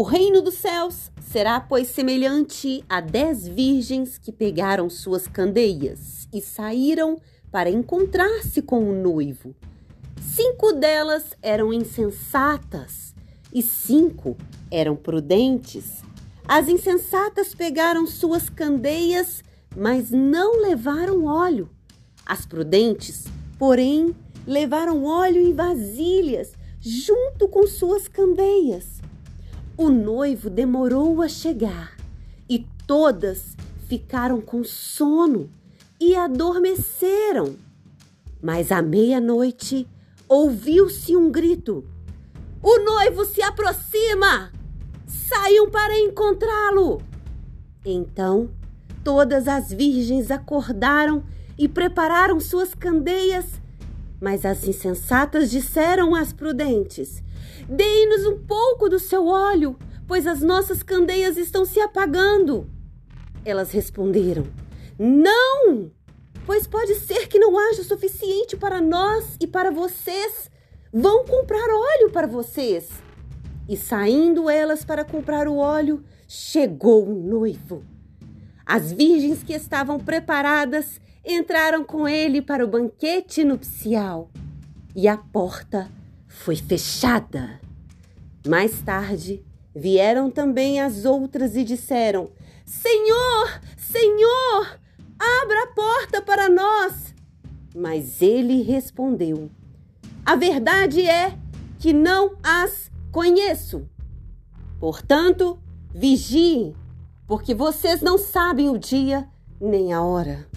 O reino dos céus será, pois, semelhante a dez virgens que pegaram suas candeias e saíram para encontrar-se com o noivo. Cinco delas eram insensatas e cinco eram prudentes. As insensatas pegaram suas candeias, mas não levaram óleo. As prudentes, porém, levaram óleo em vasilhas junto com suas candeias. O noivo demorou a chegar e todas ficaram com sono e adormeceram. Mas à meia-noite ouviu-se um grito: O noivo se aproxima! Saiam para encontrá-lo! Então todas as virgens acordaram e prepararam suas candeias. Mas as insensatas disseram às prudentes: Dê-nos um pouco do seu óleo, pois as nossas candeias estão se apagando. Elas responderam: Não! Pois pode ser que não haja o suficiente para nós e para vocês. Vão comprar óleo para vocês. E saindo elas para comprar o óleo, chegou o noivo. As virgens que estavam preparadas entraram com ele para o banquete nupcial. E a porta foi fechada. Mais tarde, vieram também as outras e disseram: Senhor, Senhor, abra a porta para nós. Mas ele respondeu: A verdade é que não as conheço. Portanto, vigiem, porque vocês não sabem o dia nem a hora.